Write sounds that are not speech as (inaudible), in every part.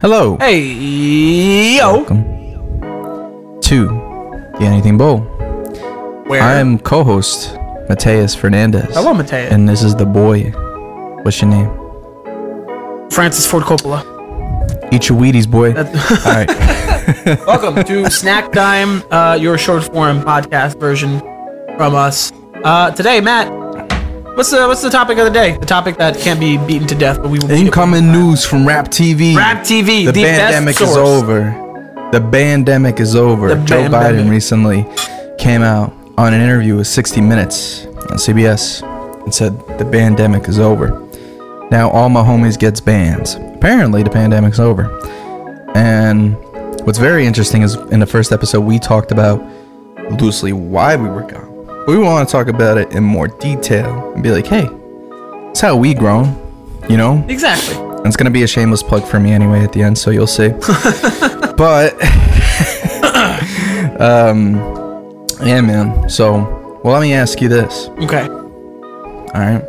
Hello. Hey, yo. Welcome to the Anything Bowl. Where? I'm co-host Mateus Fernandez. Hello, Mateo. And this is the boy. What's your name? Francis Ford Coppola. Eat your Wheaties, boy. (laughs) All right. (laughs) Welcome to Snack Time, uh, your short form podcast version from us. Uh, today, Matt, what's the what's the topic of the day? The topic that can't be beaten to death, but we will. Incoming news from Rap TV. Rap TV, The, the, pandemic is over. The pandemic is over. The Joe. Biden recently came out on an interview with 60 Minutes on CBS and said the pandemic is over. Now all my homies gets bans. Apparently the pandemic's over. And what's very interesting is in the first episode we talked about loosely why we were gone. We want to talk about it in more detail and be like, hey, that's how we grown, you know? Exactly. And It's gonna be a shameless plug for me anyway at the end, so you'll see. (laughs) but (laughs) um yeah man. So well let me ask you this. Okay. Alright.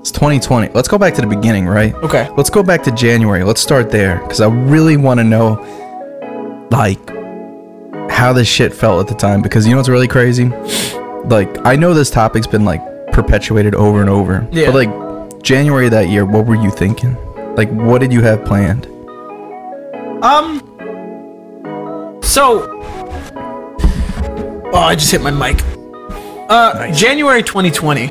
It's 2020. Let's go back to the beginning, right? Okay. Let's go back to January. Let's start there. Cause I really wanna know like how this shit felt at the time. Because you know what's really crazy? Like I know this topic's been like perpetuated over and over. Yeah. But like January that year, what were you thinking? Like what did you have planned? Um. So. Oh, I just hit my mic. Uh, January 2020.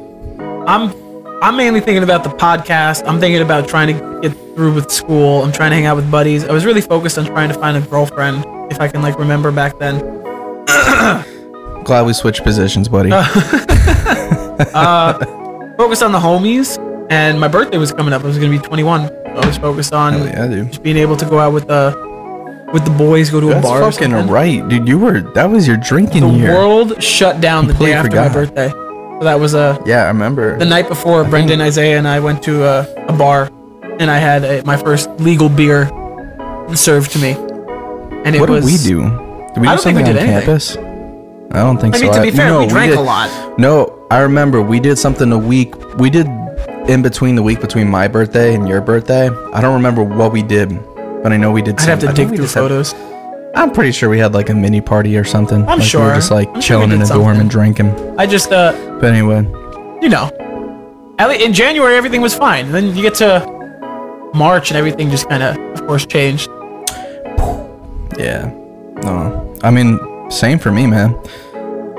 I'm I'm mainly thinking about the podcast. I'm thinking about trying to get through with school. I'm trying to hang out with buddies. I was really focused on trying to find a girlfriend, if I can like remember back then. (clears throat) Glad we switched positions, buddy. (laughs) Uh, focused on the homies, and my birthday was coming up. I was gonna be 21. So I was focused on Hell yeah, dude. just being able to go out with the with the boys, go to a That's bar. or fucking right, dude. You were that was your drinking The year. The world shut down the day after my birthday. So that was uh, yeah, I remember. the night before. Brendan, Isaiah, and I went to a, a bar, and I had a, my first legal beer served to me. And it what was. did we do? Did we I do think something on anything. Campus? I don't think I so. mean, to be fair, no, we drank did- a lot. No, I remember we did something a week. We did in between the week between my birthday and your birthday. I don't remember what we did, but I know we did. I'd have to some- I dig through just had- photos. I'm pretty sure we had like a mini party or something. I'm like We sure. were just like I'm sure chilling in a did dorm and drinking. I just, uh, But anyway, you know, at le- in January everything was fine. And then you get to March and everything just kind of, of course, changed. Yeah. No. I mean, same for me, man.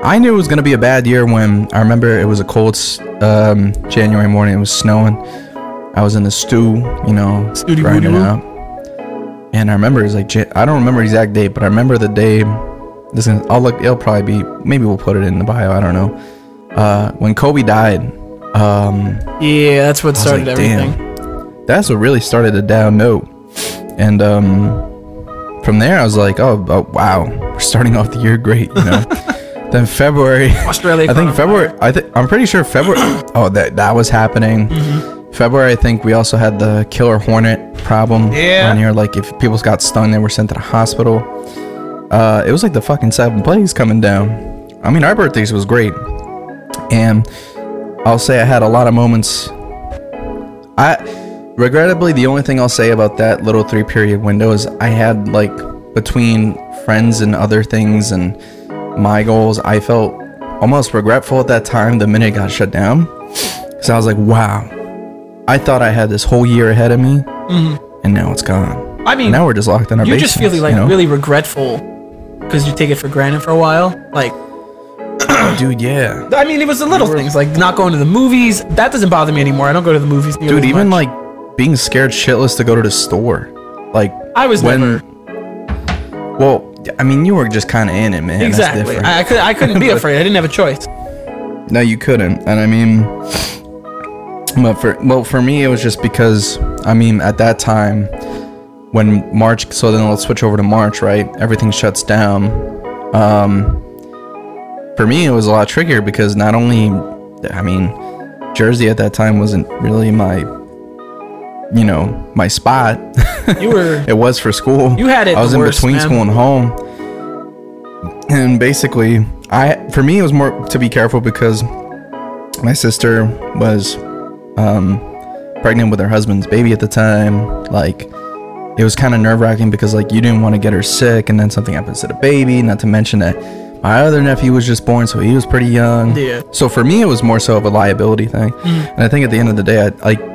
I knew it was gonna be a bad year when I remember it was a cold um, January morning. It was snowing. I was in the stew, you know, Stewdy grinding out. And I remember it was like I don't remember the exact date, but I remember the day. This is, I'll look. It'll probably be. Maybe we'll put it in the bio. I don't know. Uh, when Kobe died, um, Yeah, that's what started like, everything. That's what really started a down note. And um, from there, I was like, oh, oh, wow, we're starting off the year great, you know. (laughs) then February, Australia. (laughs) I think. February. I think I'm pretty sure February. (coughs) oh, that that was happening. Mm-hmm. February, I think we also had the killer hornet problem. Yeah. On here, like if people got stung, they were sent to the hospital. Uh, it was like the fucking seven plagues coming down. I mean, our birthdays was great, and I'll say I had a lot of moments. I regrettably the only thing I'll say about that little three period window is I had like between friends and other things and my goals, I felt almost regretful at that time the minute it got shut down. Cause I was like, wow, I thought I had this whole year ahead of me, and now it's gone. Mm-hmm. I mean, now we're just locked in our. you just feel basements, like you know? really regretful because you take it for granted for a while. Like, (clears throat) dude, yeah, I mean, it was the little things like not going to the movies. That doesn't bother me anymore. I don't go to the movies. dude. Even much. like being scared shitless to go to the store, like I was when. never Well, I mean, you were just kind of in it, man. That's exactly. different. I, I could I couldn't be (laughs) afraid. I didn't have a choice. No, you couldn't. And I mean, but for well, for me, it was just because I mean, at that time, when March. So then let's switch over to March, right? Everything shuts down. Um, for me, it was a lot trickier because not only, I mean, Jersey at that time wasn't really my, you know, my spot. (laughs) You were (laughs) it was for school. You had it I was in worst, between man. school and home, and basically, I for me it was more to be careful because my sister was um, pregnant with her husband's baby at the time. Like, it was kind of nerve wracking because like you didn't want to get her sick and then something happens to the baby. Not to mention that my other nephew was just born, so he was pretty young. Yeah. So for me, it was more so of a liability thing, and I think at the end of the day, I like.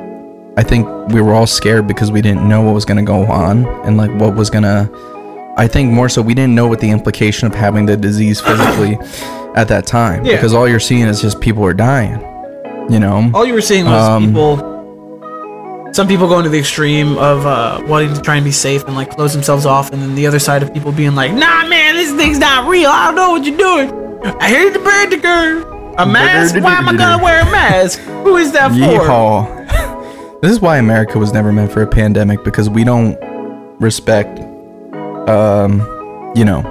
I think we were all scared because we didn't know what was gonna go on and like what was gonna. I think more so we didn't know what the implication of having the disease physically (coughs) at that time Yeah. because all you're seeing is just people are dying. You know. All you were seeing was Um, people. Some people going to the extreme of uh, wanting to try and be safe and like close themselves off, and then the other side of people being like, "Nah, man, this thing's not real. I don't know what you're doing. I hate the bird, girl. A mask? Why am I gonna wear a mask? Who is that for?" (laughs) This is why America was never meant for a pandemic because we don't respect, um, you know,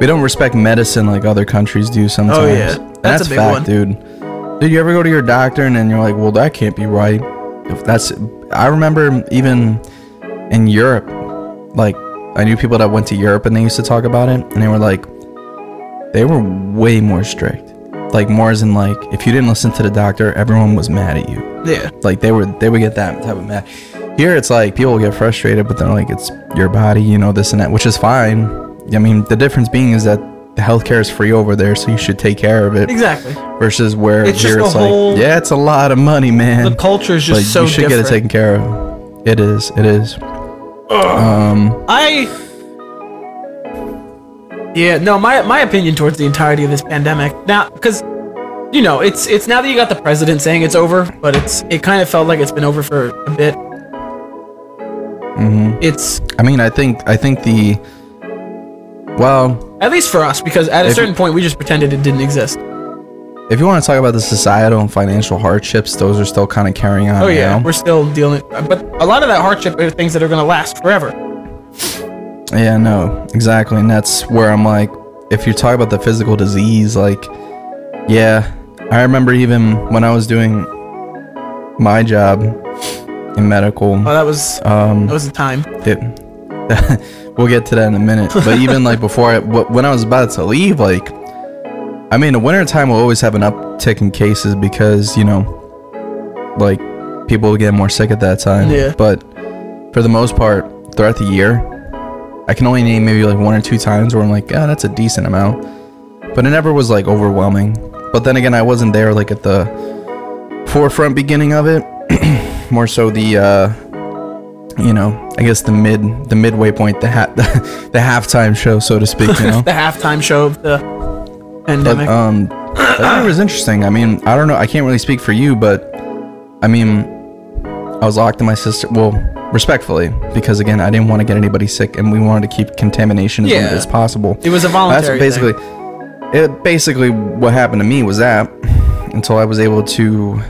we don't respect medicine like other countries do sometimes. Oh, yeah. And That's a big fact, one. dude. Did you ever go to your doctor and then you're like, well, that can't be right? If that's, I remember even in Europe, like, I knew people that went to Europe and they used to talk about it, and they were like, they were way more strict. Like more as in like, if you didn't listen to the doctor, everyone was mad at you. Yeah. Like they were, they would get that type of mad. Here it's like people get frustrated, but they're like, it's your body, you know, this and that, which is fine. I mean, the difference being is that the healthcare is free over there, so you should take care of it. Exactly. Versus where It's here it's like, yeah, it's a lot of money, man. The culture is just but so you should different. get it taken care of. It is. It is. Um. I Yeah, no, my my opinion towards the entirety of this pandemic. Now cuz you know, it's it's now that you got the president saying it's over, but it's it kind of felt like it's been over for a bit. mhm. It's I mean, I think I think the well, at least for us because at a certain point we just pretended it didn't exist. if you want to talk about the societal and financial hardships, those are still kind of carrying on. Oh yeah, now. we're still dealing but a lot of that hardship are things that are going to last forever. Yeah, no, exactly. And that's where I'm like, if you talk about the physical disease, like, yeah, I remember even when I was doing my job in medical, Oh, that was um, that was the time. it, (laughs) we'll get to that in a minute. But even like before, I, when I was about to leave, like, I mean, the winter time will always have an uptick in cases because, you know, like, people will get more sick at that time. Yeah. But for the most part, throughout the year, I can only name maybe like one or two times where I'm like, yeah, that's a decent amount. But it never was like overwhelming. But then again, I wasn't there like at the forefront beginning of it. (clears throat) More so the, uh, you know, I guess the mid, the midway point, the ha- (laughs) the, halftime show, so to speak. You (laughs) know. The halftime show of the But pandemic. um, I think it was (clears throat) interesting. I mean, I don't know. I can't really speak for you, but I mean, I was locked in my sister. Well, respectfully, because again, I didn't want to get anybody sick, and we wanted to keep contamination as Yeah. limited as possible. it was a voluntary. That's basically thing. it. Basically, what happened to me was that until I was able to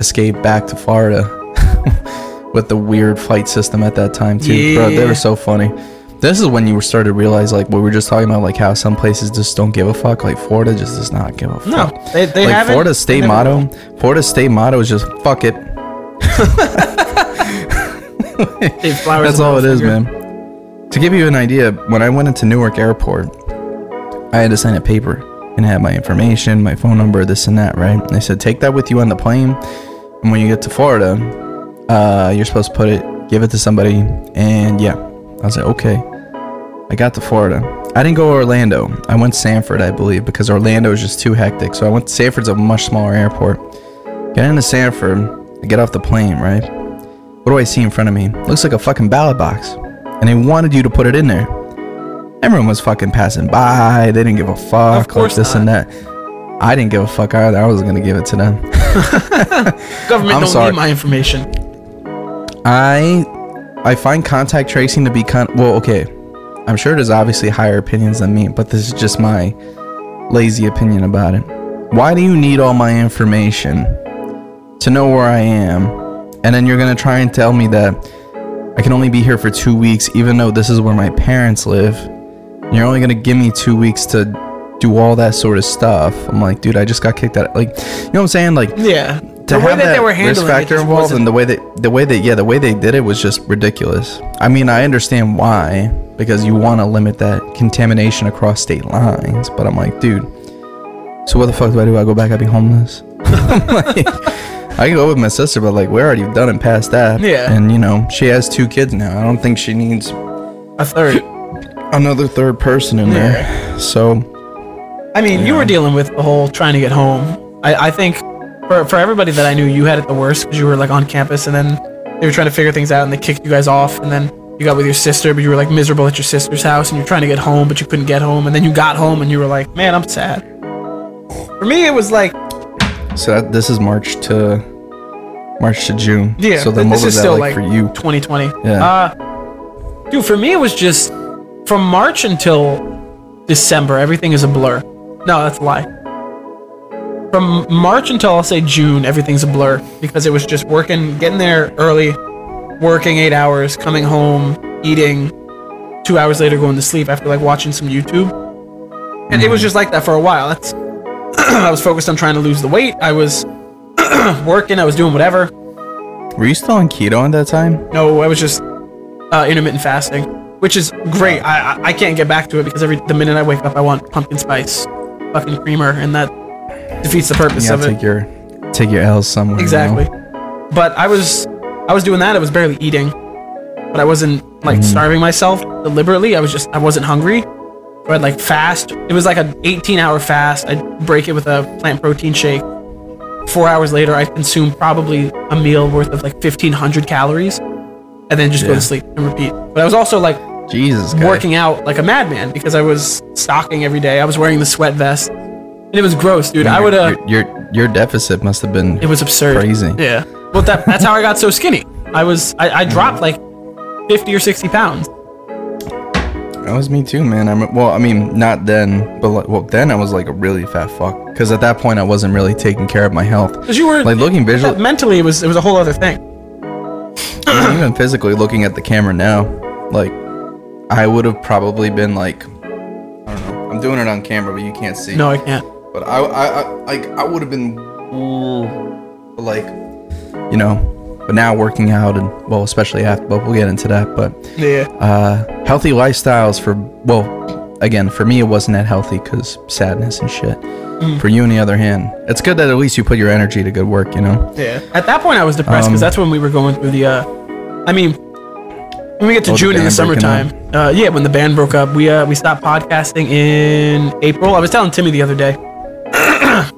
escape back to Florida (laughs) with the weird flight system at that time too, bro. They were so funny. This is when you were started to realize like what we were just talking about, like how some places just don't give a fuck. Like Florida just does not give a fuck. No, they, they like. Florida's state motto. Florida's state motto is just fuck it. (laughs) (laughs) Have That's all it is, man. To give you an idea, when I went into Newark Airport, I had to sign a paper and had my information, my phone number, this and that, right? And they said take that with you on the plane, and when you get to Florida, uh, you're supposed to put it, give it to somebody, and yeah, I was like, okay. I got to Florida. I didn't go to Orlando. I went Sanford, I believe, because Orlando is just too hectic. So I went. Sanford's a much smaller airport. Get into Sanford, I get off the plane, right? What do I see in front of me? Looks like a fucking ballot box. And they wanted you to put it in there. Everyone was fucking passing by. They didn't give a fuck. Of course like this and that. I didn't give a fuck either. I was gonna give it to them. (laughs) Government I'm don't sorry. need my information. I I find contact tracing to be kind well, okay. I'm sure there's obviously higher opinions than me, but this is just my lazy opinion about it. Why do you need all my information to know where I am? And then you're gonna try and tell me that I can only be here for two weeks, even though this is where my parents live. And you're only gonna give me two weeks to do all that sort of stuff. I'm like, dude, I just got kicked out. Like, you know what I'm saying? Like, Yeah. to the way have that, that, they were risk handling it factor just involved and the way that the way that yeah the way they did it was just ridiculous i mean i understand why because you want to limit that contamination across state lines but i'm like dude so what the fuck do i do i go back i be homeless (laughs) like, I can go with my sister, but like we're already done and past that. Yeah. And you know, she has two kids now. I don't think she needs A third. another third person in there. So I mean, you were dealing with the whole trying to get home. I, I think for, for everybody that I knew, you had it the worst because you were like on campus and then they were trying to figure things out and they kicked you guys off and then you got with your sister, but you were like miserable at your sister's house and you're trying to get home, but you couldn't get home. And then you got home and you were like, man, I'm sad. For me, it was like, so that, this is March to March to June. yeah, So then this what is was that still like, like for you? 2020. Yeah. Uh, dude, for me, it was just from March until December, everything is a blur. No, that's a lie. From March until I'll say June, everything's a blur because it was just working, getting there early, working eight hours, coming home, eating, two hours later going to sleep after like watching some YouTube. And it was just like that for a while. That's (clears throat) I was focused on trying to lose the weight. I was (clears throat) working, I was doing whatever. Were you still on keto at that time? No, I was just uh, intermittent fasting, which is great. I, I I can't get back to it because every the minute I wake up, I want pumpkin spice, fucking creamer, and that defeats the purpose You of it. take your take your L's somewhere. you know? Exactly. But I was I was doing that. I was barely eating, but I wasn't like Mm-hmm. starving myself deliberately. I was just I wasn't hungry. So I'd like fast. It was like an 18 hour fast. I'd break it with a plant protein shake. Four hours later, I'd consume probably a meal worth of like 1,500 calories, and then just go to sleep and repeat. But I was also like Jesus. guy. working out like a madman because I was stocking every day. I was wearing the sweat vest, and it was gross, dude. I would have. Your, your your deficit must have been It was absurd. crazy. Yeah. Well, that, that's how I got so skinny. I was I, I dropped like fifty or sixty pounds. That was me too, man. I'm well. I mean, not then, but like, well, then I was like a really fat fuck. Because at that point, I wasn't really taking care of my health. Because you were Like looking visually, mentally, it was it was a whole other thing. (clears throat) even physically looking at the camera now, like I would have probably been like, I don't know. I'm doing it on camera, but you can't see. No, I can't. But I, I, I like I would have been, like, you know. But now working out and well, especially after, but we'll get into that. But Yeah. uh, healthy lifestyles for well, again, for me it wasn't that healthy because sadness and shit. For you, on the other hand, it's good that at least you put your energy to good work. You know. Yeah. At that point, I was depressed because Um, that's when we were going through the. uh I mean, when we get to Oh, June in the summertime, uh, yeah, when the band broke up, we uh we stopped podcasting in April. I was telling Timmy the other day. (clears throat)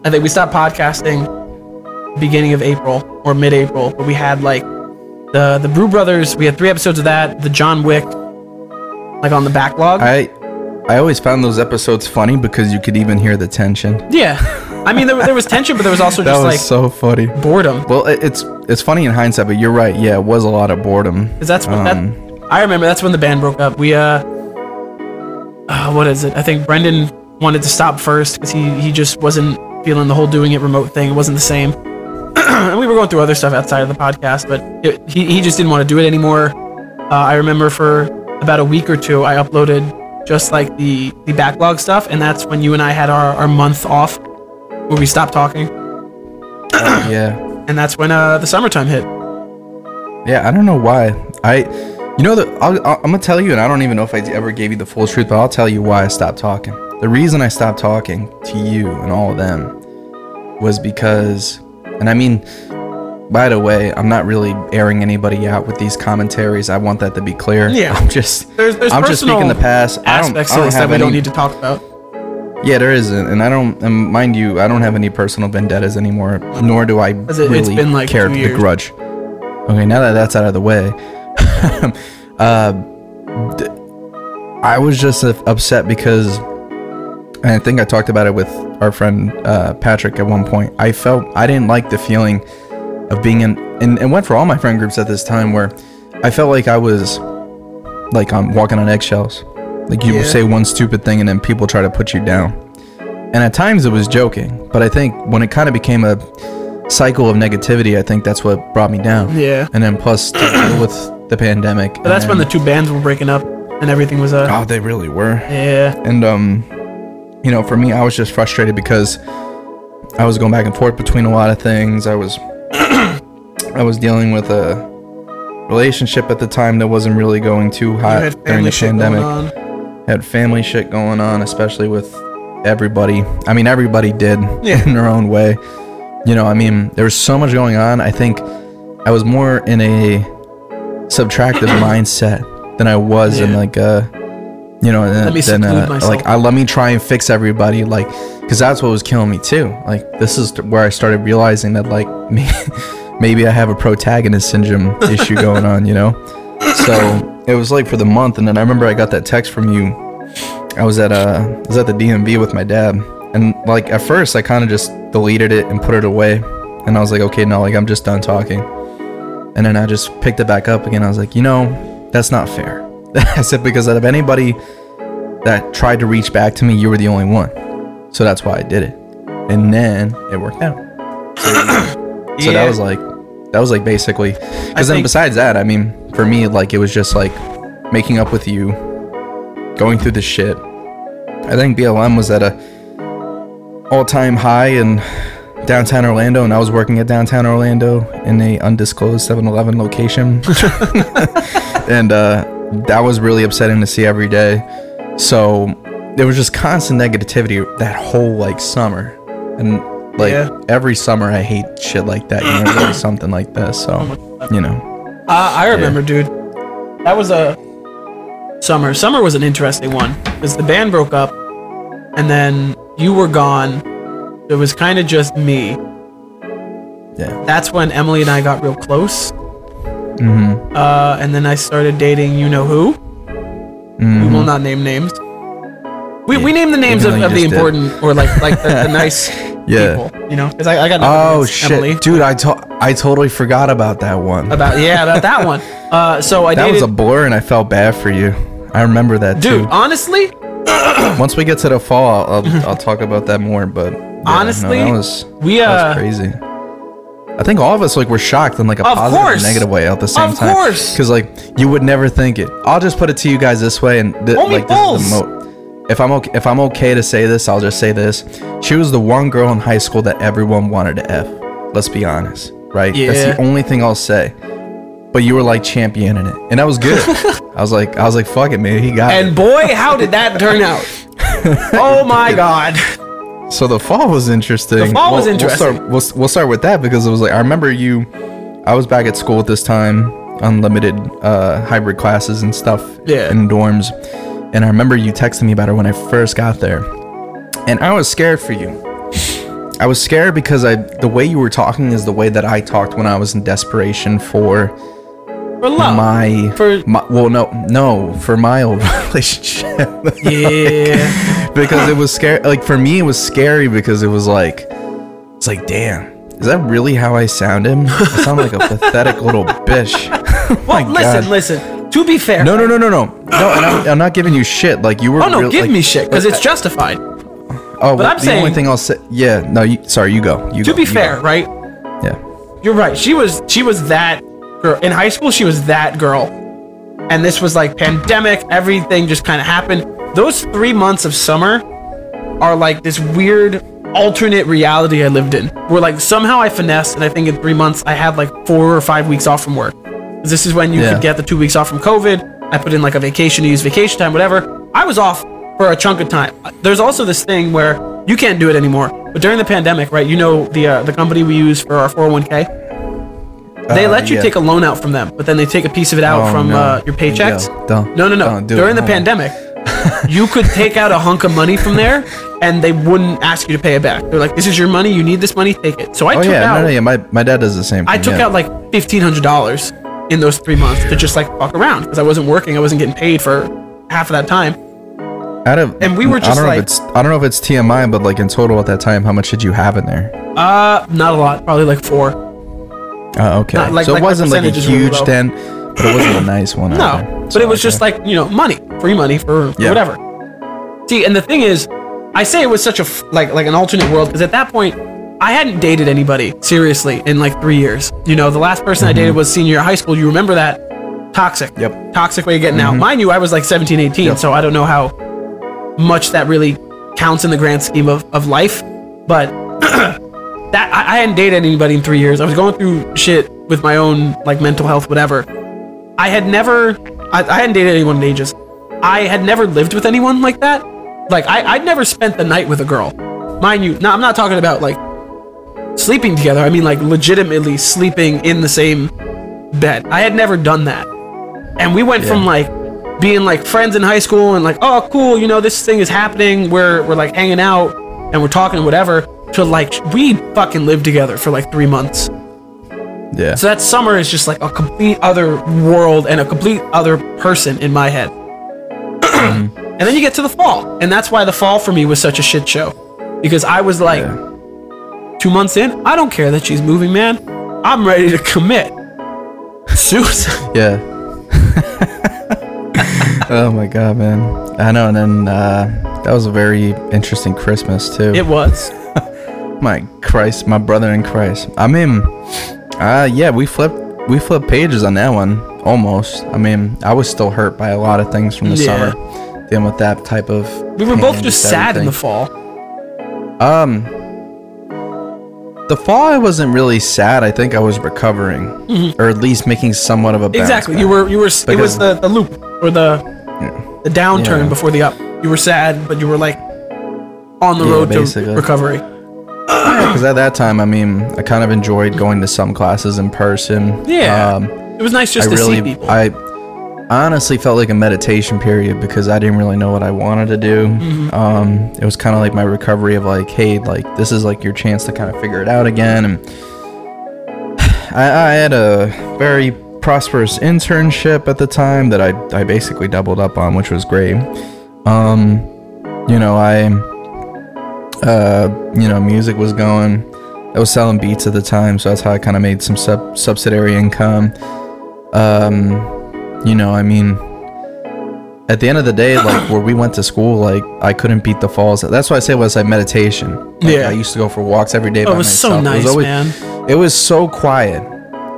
I think we stopped podcasting beginning of April or mid-April, but we had like the the Brew Brothers. We had three episodes of that. The John Wick, like on the backlog. I I always found those episodes funny because you could even hear the tension. yeah, I mean there, there was tension, but there was also (laughs) That just was like so funny. boredom. Well, it, it's it's funny in hindsight, but you're right. Yeah, it was a lot of boredom. Because that's what Um, that. I remember that's when the band broke up. We uh, uh what is it? I think Brendan wanted to stop first because he he just wasn't feeling the whole doing it remote thing. It wasn't the same. (clears throat) and we were going through other stuff outside of the podcast, but it, he he just didn't want to do it anymore. Uh, I remember for about a week or two, I uploaded just like the the backlog stuff, and that's when you and I had our, our month off where we stopped talking, yeah, (clears throat) and that's when uh the summertime hit. yeah. I don't know why. I, you know, the, I'll, I'll, I'm gonna tell you, and I don't even know if I ever gave you the full truth, but I'll tell you why I stopped talking. The reason I stopped talking to you and all of them was because, and I mean, by the way, I'm not really airing anybody out with these commentaries. I want that to be clear. Yeah. (laughs) I'm just, There's there's I'm just speaking the past. I don't, aspects I don't that we don't need to talk about. Yeah, there isn't, and I don't. And mind you, I don't have any personal vendettas anymore, nor do I it- it's really been like care the grudge. Okay, now that that's out of the way, (laughs) uh, d- I was just uh, upset because, I think I talked about it with our friend uh, Patrick at one point. I felt I didn't like the feeling of being in, and and went for all my friend groups at this time where I felt like I was like I'm walking on eggshells. Like you Yeah. say one stupid thing and then people try to put you down. And at times it was joking, but I think when it kind of became a cycle of negativity, I think that's what brought me down. Yeah. And then plus to deal with the pandemic. But that's when the two bands were breaking up and everything was uh oh they really were. yeah. And um, you know, for me, I was just frustrated because I was going back and forth between a lot of things. I was, (clears throat) I was dealing with a relationship at the time that wasn't really going too hot during the pandemic. Had family shit going on, especially with everybody. I mean, everybody did (laughs) Yeah. in their own way. you know, I mean, there was so much going on. I think I was more in a subtractive mindset than I was in like a, you know, Let me than uh, like I let me try and fix everybody, like, because that's what was killing me too. Like this is where I started realizing that like (laughs) me, maybe I have a protagonist syndrome issue going on, you know. So it was like for the month, and then I remember I got that text from you. I was at uh, I was at the DMV with my dad, and like at first I kind of just deleted it and put it away, and I was like, okay, no, like I'm just done talking. And then I just picked it back up again. I was like, you know, that's not fair. (laughs) I said because out of anybody that tried to reach back to me, you were the only one. So that's why I did it. And then it worked out. (clears throat) So that was like that was like basically because then think- besides that, I mean, for me, like it was just like making up with you, going through the shit. I think BLM was at a all time high in downtown Orlando, and I was working at downtown Orlando in a undisclosed 7-Eleven location, (laughs) (laughs) and uh, that was really upsetting to see every day. So there was just constant negativity that whole like summer, and like Yeah. every summer I hate shit like that. You know, (clears throat) always something like this. So you know, Uh, I remember, dude. That was a summer. Summer was an interesting one because the band broke up, and then you were gone. It was kind of just me. yeah, That's when Emily and I got real close. Mm-hmm. Uh, and then I started dating you know who. We will not name names. We, we name the names of, of the just did. important or like like the, the (laughs) nice Yeah. people, you know? Because I, I got Oh against shit, Emily dude! I to- I totally forgot about that one. about yeah about that one. (laughs) Uh, so I that dated was a blur, and I felt bad for you. I remember that dude. too. Honestly, (clears throat) (clears throat) Once we get to the fall, I'll, I'll, (laughs) talk about that more. But yeah, Honestly, no, that was we that uh was crazy. I think all of us like were shocked in like a Of positive course. and negative way at the same Of time. course. because like you would never think it. I'll just put it to you guys this way, and th- like this is the mo- if I'm okay, if I'm okay to say this, I'll just say this. She was the one girl in high school that everyone wanted to f. Let's be honest, right? Yeah. That's the only thing I'll say. But you were like championing it, and that was good. (laughs) I was like, I was like, fuck it, man, he got it. and boy, how did that turn out? (laughs) oh my god. So the fall was interesting. The fall was We'll- interesting. We'll start, we'll, we'll start with that because it was like I remember you. I was back at school at this time, unlimited uh, hybrid classes and stuff Yeah. in dorms, and I remember you texting me about it when I first got there, and I was scared for you. I was scared because I the way you were talking is the way that I talked when I was in desperation for For love. my, For- my well no no for my old (laughs) relationship yeah. (laughs) because it was scary. Like for me, it was scary because it was like, it's like, damn, is that really how I sounded? I sound like a (laughs) pathetic little bitch. Oh Well, my listen, God. listen. To be fair. No, no, no, no, no, no. And I'm, I'm not giving you shit. Like you were. Oh no, real- give like- me shit because it's justified. Oh, well, I'm saying the only thing I'll say. Yeah, no. You, sorry, you go. You To go, be fair, go. right? Yeah. You're right. She was she was that girl in high school. She was that girl, and this was like pandemic. Everything just kind of happened. Those three months of summer are like this weird alternate reality I lived in, where like somehow I finessed, and I think in three months I had like four or five weeks off from work. This is when you Yeah. could get the two weeks off from COVID. I put in like a vacation to use vacation time, whatever. I was off for a chunk of time. There's also this thing where you can't do it anymore. But during the pandemic, right? You know the uh, the company we use for our 401k. They Uh, let you yeah. take a loan out from them, but then they take a piece of it out Oh, from no. uh, your paychecks. Yeah, don't- no, no, no. don't do it. During the No. pandemic, (laughs) you could take out a hunk of money from there, and they wouldn't ask you to pay it back. They're like, "This is your money. You need this money. Take it." So I Oh took yeah, out. no, no, yeah. My my dad does the same. I took yeah. out like fifteen hundred dollars in those three months to just like fuck around because I wasn't working. I wasn't getting paid for half of that time. out of. and we were I just don't know like- if it's. I don't know if it's TMI, but like in total at that time, how much did you have in there? Uh, not a lot. Probably like four. Oh, okay. Not like- so it my wasn't like a huge low. dent, but it wasn't a nice one. No, either. but So, it was okay. just like you know money, free money for, for Yeah. whatever. See, and the thing is, I say it was such a f- like like an alternate world because at that point, I hadn't dated anybody seriously in like three years. You know, the last person I dated was senior high school. You remember that? Toxic. Mm-hmm. Yep. Toxic way of getting out. Mind you, I was like 17, 18, Yep. so I don't know how much that really counts in the grand scheme of, of life. But (clears throat) that I, I hadn't dated anybody in three years. I was going through shit with my own like mental health, whatever. I had never, I, I hadn't dated anyone in ages. I had never lived with anyone like that. Like I, I'd never spent the night with a girl, mind you. Now I'm not talking about like sleeping together. I mean, like legitimately sleeping in the same bed. I had never done that, and we went from like being like friends in high school and like, oh, cool, you know, this thing is happening. We're we're like hanging out and we're talking whatever. To like we fucking lived together for like three months. Yeah. So that summer is just like a complete other world and a complete other person in my head. (clears throat) and then you get to the fall, and that's why the fall for me was such a shit show, because I was like, Yeah. two months in, I don't care that she's moving, man. I'm ready to commit. (laughs) Suicide. Yeah. (laughs) oh my god, man. I know, and then uh, that was a very interesting Christmas too. It was. (laughs) my Christ, my brother in Christ. I mean, uh, yeah, we flipped we flipped pages on that one almost. I mean, I was still hurt by a lot of things from the Yeah. summer, dealing with that type of. We were both just sad in the fall. Um, the fall I wasn't really sad. I think I was recovering, or at least making somewhat of a Mm-hmm. Exactly. back. You were. You were. it was the, the loop or the the downturn Yeah. before the up. You were sad, but you were like on the road to recovery. Because at that time, I mean, I kind of enjoyed going to some classes in person. Yeah. Um, It was nice just I to really, see people. I honestly felt like a meditation period because I didn't really know what I wanted to do. Mm-hmm. Um, it was kind of like my recovery of like, hey, like this is like your chance to kind of figure it out again. And (sighs) I, I had a very prosperous internship at the time that I, I basically doubled up on, which was great. Um, you know, I, uh, you know, music was going. I was selling beats at the time, so that's how I kind of made some sub- subsidiary income. Um, you know, I mean, at the end of the day, like (coughs) where we went to school, like I couldn't beat the falls. That's why I say it was like meditation. Like, Yeah. I used to go for walks every day. oh, by it was so myself. nice, it was always, man. It was so quiet.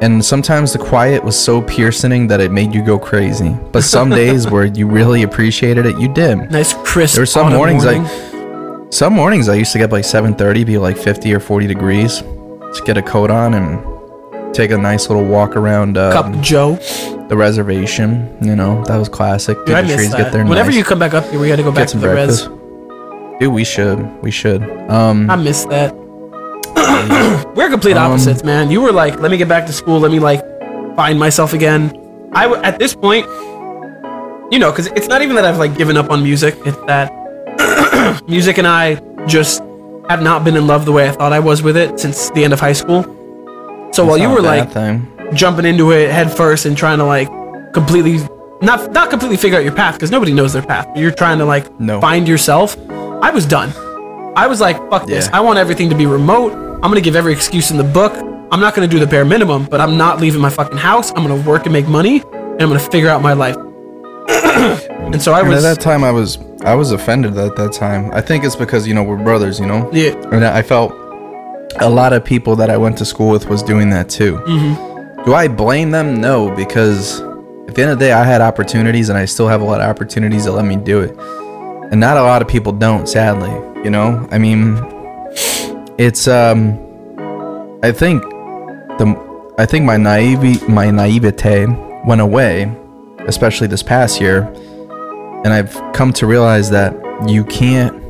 And sometimes the quiet was so piercing that it made you go crazy. But some (laughs) days where you really appreciated it, you did. Nice crisp. There were some mornings morning. like some mornings I used to get up like 7:30, be like 50 or 40 degrees, just get a coat on and take a nice little walk around cup um, of Joe. the reservation. You know that was classic. Dude, I the miss trees that. get there Whenever nice, you come back up here, we got to go back to the breakfast. res. Dude, we should. We should. Um, I miss that. (clears throat) We're complete Um, opposites, man. You were like, let me get back to school. Let me like find myself again. I w- at this point, you know, because it's not even that I've like given up on music. It's that (clears throat) music and I just have not been in love the way I thought I was with it since the end of high school. So while you were like thing. jumping into it head first and trying to like completely not not completely figure out your path because nobody knows their path. But you're trying to like No. find yourself. I was done. I was like, fuck this. Yeah. I want everything to be remote. I'm gonna give every excuse in the book. I'm not gonna do the bare minimum, but I'm not leaving my fucking house. I'm gonna work and make money, and I'm gonna figure out my life. (clears throat) and so I And at that time, I was I was offended at that time. I think it's because you know we're brothers. You know. yeah, And I felt a lot of people that I went to school with was doing that too. Mm-hmm. Do I blame them? No, because at the end of the day, I had opportunities, and I still have a lot of opportunities that let me do it. And not a lot of people don't, sadly. You know, I mean, it's um, I think the I think my naive my naivete went away, especially this past year, and I've come to realize that you can't